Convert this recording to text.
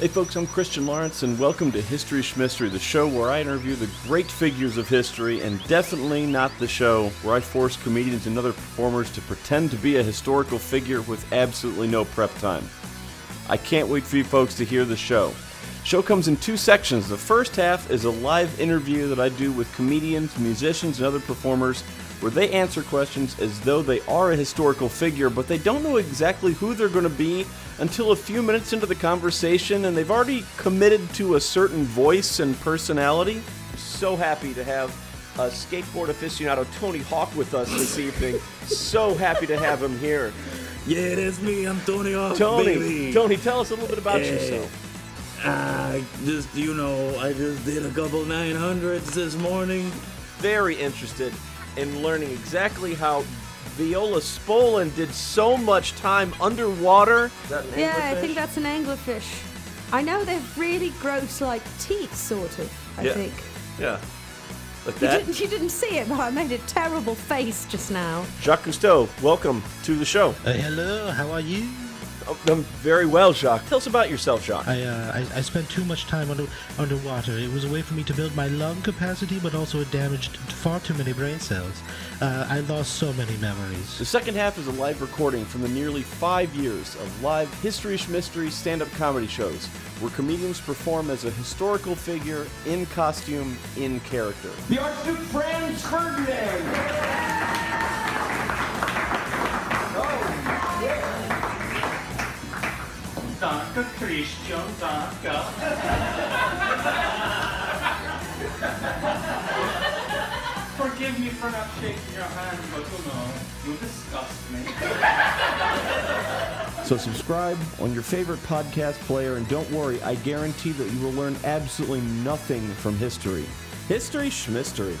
Hey folks, I'm Christian Lawrence and welcome to History Schmistery, the show where I interview the great figures of history and definitely not the show where I force comedians and other performers to pretend to be a historical figure with absolutely no prep time. I can't wait for you folks to hear the show. Show comes in two sections. The first half is a live interview that I do with comedians, musicians, and other performers where they answer questions as though they are a historical figure, but they don't know exactly who they're going to be until a few minutes into the conversation and they've already committed to a certain voice and personality. I'm so happy to have a skateboard aficionado Tony Hawk with us this evening. so happy to have him here. Yeah, that's me. I'm Tony Hawk, Tony, baby. Tony, tell us a little bit about yourself. I just, you know, I just did a couple 900s this morning. Very interested in learning exactly how Viola Spolin did so much time underwater. Is that an Yeah, I think that's an anglerfish. I know they've really gross like teeth, sort of. I Yeah. think. Yeah. Like You that. didn't, you didn't see it, but I made a terrible face just now. Jacques Cousteau, welcome to the show. Uh, hello, how are you? I'm very well, Jacques. Tell us about yourself, Jacques. I, uh, I I spent too much time under underwater. It was a way for me to build my lung capacity, but also it damaged far too many brain cells. Uh, I lost so many memories. The second half is a live recording from the nearly five years of live History Schmistery stand up comedy shows where comedians perform as a historical figure in costume, in character. The Archduke Franz Ferdinand. Danke, Christian, danke. Forgive me for not shaking your hand, but you know, you disgust me. So subscribe on your favorite podcast player, and don't worry, I guarantee that you will learn absolutely nothing from history. History Schmistery.